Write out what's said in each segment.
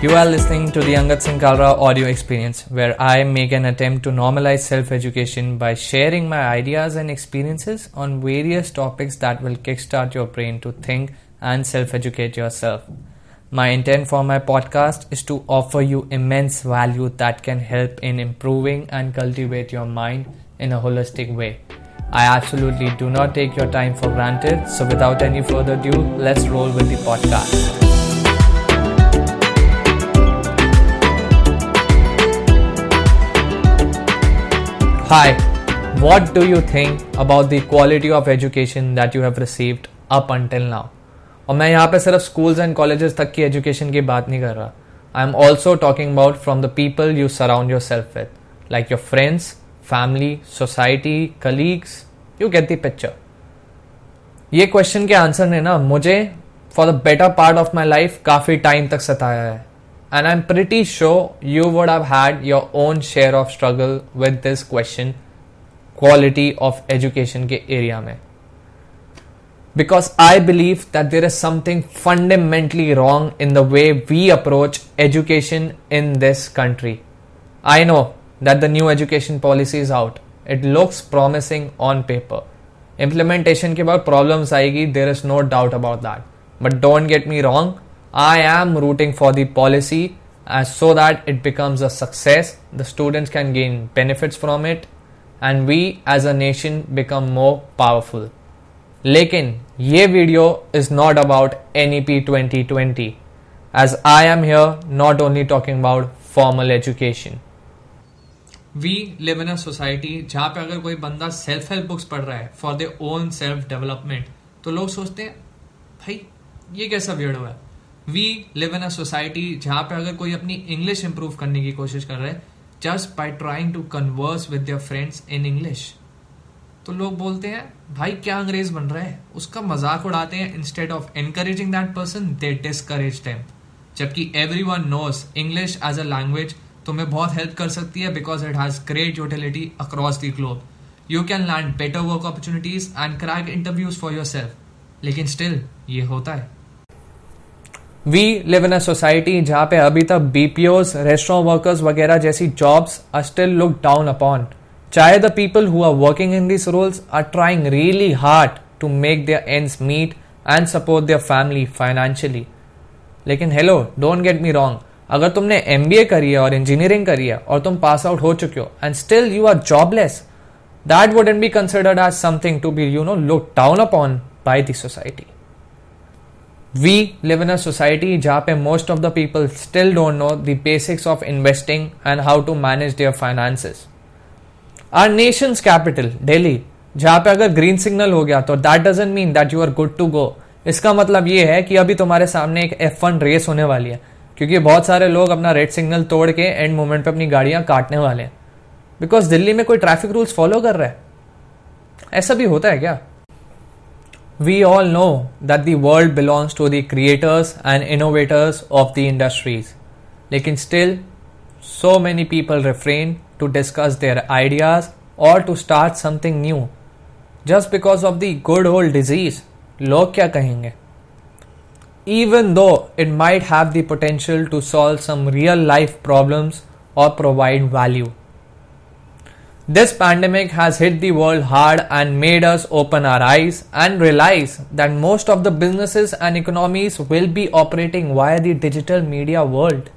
You are listening to the Angad Singh Kalra audio experience, where I make an attempt to normalize self education by sharing my ideas and experiences on various topics that will kickstart your brain to think and self educate yourself. My intent for my podcast is to offer you immense value that can help in improving and cultivate your mind in a holistic way. I absolutely do not take your time for granted, so without any further ado, let's roll with the podcast. Hi, what do you think about the quality of education that you have received up until now? और मैं यहाँ पे सिर्फ़ schools and colleges तक की education की बात नहीं कर रहा। I am also talking about from the people you surround your self with like your friends family society colleagues you get the picture ये क्वेश्चन के आंसर ने ना मुझे for the better part of my life काफ़ी time तक सताया है। And I'm pretty sure you would have had your own share of struggle with this question quality of education के area में because I believe that there is something fundamentally wrong in the way we approach education in this country. I know that the new education policy is out. It looks promising on paper. Implementation के बाद problems आएगी, there is no doubt about that. But don't get me wrong, I am rooting for the policy as so that it becomes a success, the students can gain benefits from it, and we as a nation become more powerful. लेकिन ये video is not about NEP 2020 as I am here not only talking about formal education. We live in a society जहाँ पे अगर कोई बंदा self help books पढ़ रहा है for the own self development तो लोग सोचते हैं भाई ये कैसा हुआ है we live in a society जहाँ पे अगर कोई अपनी इंग्लिश इंप्रूव करने की कोशिश कर रहा है just by trying to converse with their friends in English तो लोग बोलते हैं, भाई, क्या अंग्रेज़ बन रहा है? उसका मज़ाक उड़ाते हैं instead of encouraging that person they discourage them जबकि every one knows English as a language तुम्हें बहुत हेल्प कर सकती है because it has great utility across the globe you can learn better work opportunities and crack interviews for your self लेकिन still ये होता है। We live in a society जहाँ पे अभी तक बीपीओस रेस्टोरेंट वर्कर्स वगैरह जैसी jobs are still look down upon चाहे the people who are working in this roles are trying really hard to make their ends meet and support their family financially लेकिन hello don't get me wrong अगर तुमने M B करी है और engineering करी है और तुम पास आउट हो चुके हो and still you are jobless that wouldn't be considered as something to be you know look down upon by the society We live in a society पे most of the people still don't know the basics of investing and how to manage their finances. Our nation's capital, Delhi, जहाँ पे अगर green signal हो गया तो that doesn't mean that you are good to go इसका मतलब ये है कि अभी तुम्हारे सामने एक एफ़ वन रेस होने वाली है क्योंकि बहुत सारे लोग अपना रेड सिग्नल तोड़ के एंड मोमेंट पे अपनी गाड़ियाँ काटने वाले हैं। बिकॉज़ दिल्ली में कोई ट्रैफ़िक रूल्स फॉलो कर रहा है? ऐसा भी होता है क्या? We all know that the world belongs to the creators and innovators of the industries. Lekin still, so many people refrain to discuss their ideas or to start something new just because of the good old disease. kya kahenge even though it might have the potential to solve some real life problems or provide value this pandemic has hit the world hard and made us open our eyes and realize that most of the businesses and economies will be operating via the digital media world.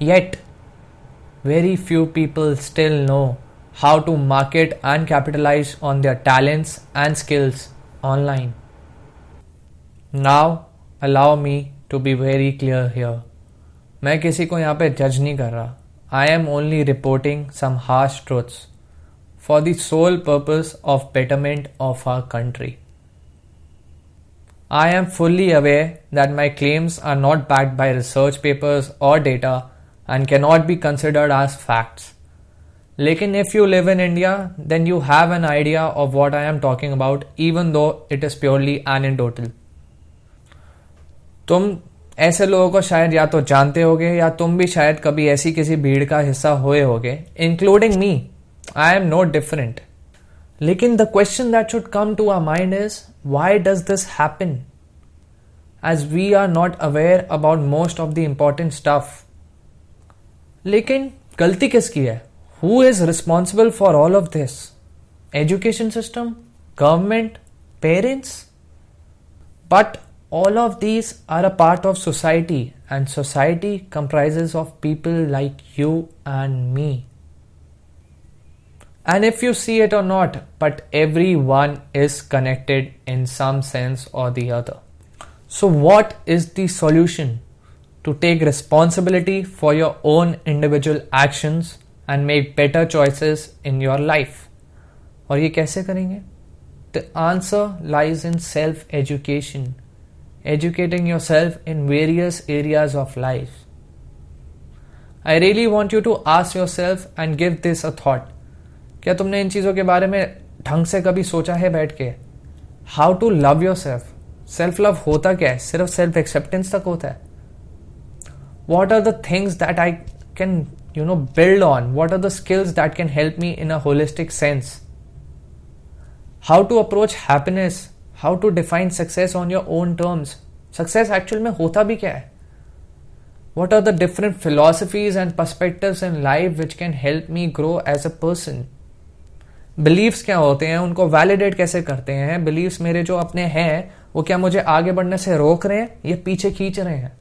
Yet, very few people still know how to market and capitalize on their talents and skills online. Now, allow me to be very clear here. मैं किसी को यहाँ पे जज नहीं कर रहा I am only reporting some harsh truths for the sole purpose of betterment of our country. I am fully aware that my claims are not backed by research papers or data and cannot be considered as facts. Lekin if you live in India, then you have an idea of what I am talking about, even though it is purely anecdotal. तुम ऐसे लोगों को शायद या तो जानते होगे या तुम भी शायद कभी ऐसी किसी भीड़ का हिस्सा हुए होगे including me I am no different. Lekin the question that should come to our mind is why does this happen? As we are not aware about most of the important stuff लेकिन गलती किसकी है who is responsible for all of this education system government parents but all of these are a part of society and society comprises of people like you and me and if you see it or not but everyone is connected in some sense or the other so what is the solution to take responsibility for your own individual actions and make better choices in your life और ये कैसे करेंगे The answer lies in self education, educating yourself in various areas of life. I really want you to ask yourself and give this a thought. क्या तुमने इन चीज़ों के बारे में ढंग से कभी सोचा है बैठ के? How to love your self self love होता क्या है? सिर्फ़ सेल्फ एक्सेप्टेंस तक होता है। What are the things that I can you know build on what are the skills that can help me in a holistic sense how to approach happiness how to define success on your own terms success actual में होता भी क्या है? What are the different philosophies and perspective in life which can help me grow as a person believes क्या होते हैं, उनको validate कैसे करते हैं, बिलीव्स मेरे जो अपने हैं, वो क्या मुझे आगे बढ़ने से रोक रहे हैं या पीछे खींच रहे हैं?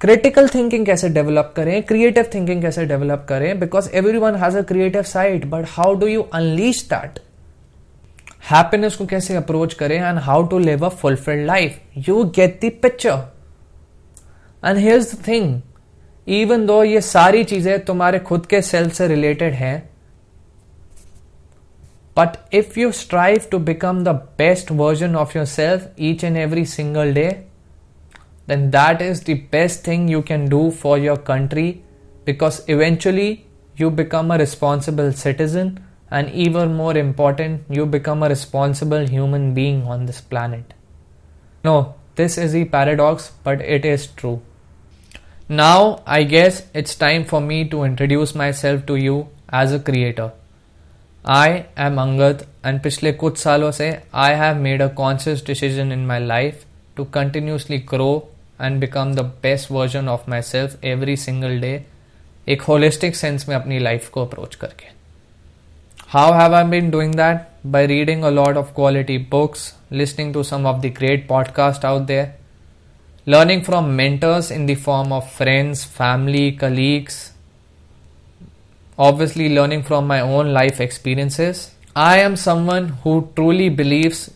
क्रिटिकल थिंकिंग कैसे डेवलप करें क्रिएटिव थिंकिंग कैसे डेवलप करें because every one has a creative side but how do you unleash that happiness को कैसे अप्रोच करें and how to live a fulfilled life you get the picture and here's the thing even though ये सारी चीज़ें तुम्हारे खुद के self से रिलेटेड हैं But if you strive to become the best version of yourself each and every single day, then that is the best thing you can do for your country because eventually you become a responsible citizen and even more important, you become a responsible human being on this planet. No, this is a paradox, but it is true. Now, I guess it's time for me to introduce myself to you as a creator. I am Angad, and पिछले कुछ सालों से I have made a conscious decision in my life to continuously grow and become the best version of my self every single day एक holistic sense में अपनी life को approach करके how have I been doing that by reading a lot of quality books, listening to some of the great podcasts out there, learning from mentors in the form of friends, family, colleagues, obviously learning from my own life experiences. I am someone who truly believes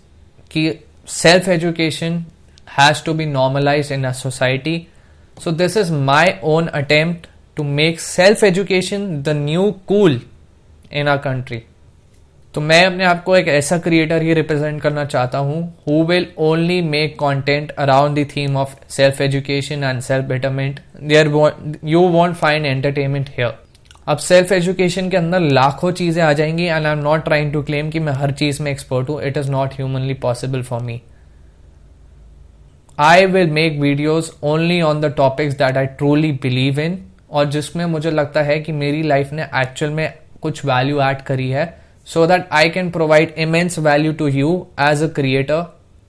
that self education has to be normalized in a society. So, this is my own attempt to make self education the new cool in our country. तो मैं अपने आप को एक ऐसा creator ही represent करना चाहता हूँ who will only make content around the theme of self education and self betterment there you won't find entertainment here अब सेल्फ एजुकेशन के अंदर लाखों चीज़ें आ जाएँगी and I am not trying to claim कि मैं हर चीज़ में एक्सपर्ट हूँ. It is not humanly possible for me I will make videos only on the topics that I truly believe in और जिसमें मुझे लगता है कि मेरी लाइफ ने एक्चुअल में कुछ वैल्यू ऐड करी है so that I can provide immense value to you as a creator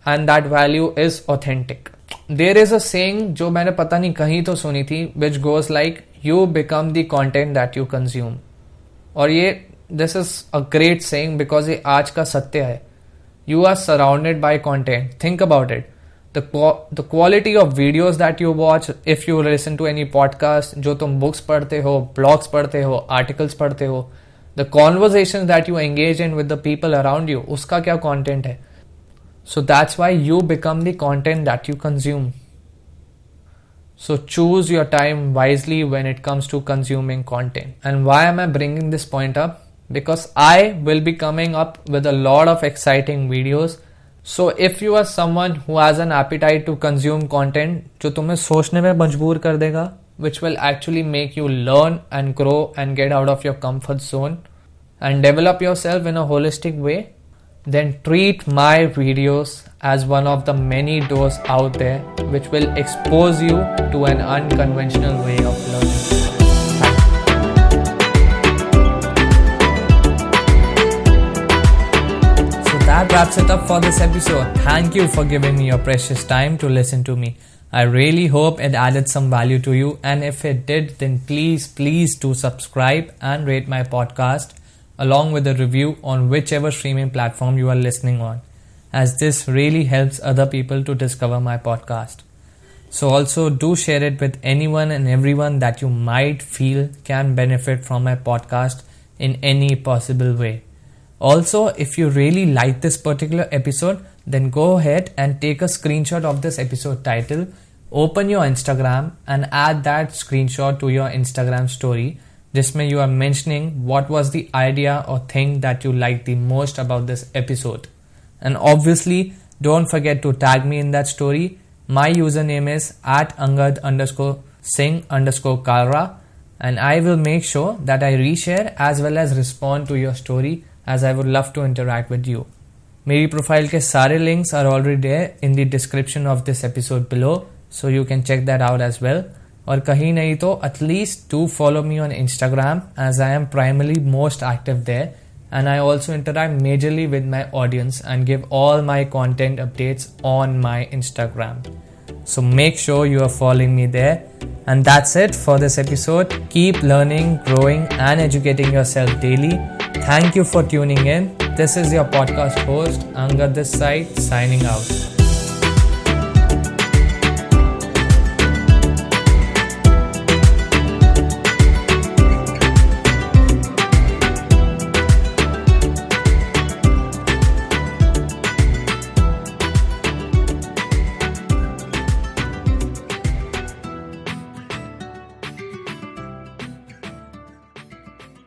and that value is authentic there is a saying जो मैंने पता नहीं कहीं तो सुनी थी which goes like you become the content that you consume और ये this is a great saying because ये आज का सत्य है। You are surrounded by content think about it the quality of videos that you watch if you listen to any podcast जो तुम books पढ़ते हो ब्लॉग्स पढ़ते हो आर्टिकल्स पढ़ते हो the conversation that you engage in with the people around you उसका क्या कॉन्टेंट है? So that's why you become the content that you consume so choose your time wisely when it comes to consuming content and why am I bringing this point up because I will be coming up with a lot of exciting videos so if you are someone who has an appetite to consume content जो तुम्हें सोचने में मजबूर कर देगा which will actually make you learn and grow and get out of your comfort zone and develop your self in a holistic way then treat my videos as one of the many doors out there which will expose you to an unconventional way of learning. So that wraps it up for this episode. Thank you for giving me your precious time to listen to me. I really hope it added some value to you. And if it did, then please, please do subscribe and rate my podcast along with a review on whichever streaming platform you are listening on, as this really helps other people to discover my podcast. So, also do share it with anyone and everyone that you might feel can benefit from my podcast in any possible way. Also, if you really like this particular episode, then go ahead and take a screenshot of this episode title, open your Instagram, and add that screenshot to your Instagram story जिसमें you are mentioning what was the idea or thing that you liked the most about this episode. And obviously, don't forget to tag me in that story. My username is at angad underscore singh underscore kalra and I will make sure that I reshare as well as respond to your story as I would love to interact with you. मेरी profile के सारे links are already there in the description of this episode below so you can check that out as well और कहीं नहीं तो at least do follow me on Instagram as I M primarily most active there and I also interact majorly with my audience and give all my content updates on my Instagram. So make sure you are following me there. And that's it for this episode. Keep learning, growing, and educating yourself daily. Thank you for tuning in. This is your podcast host, Angad this side, signing out.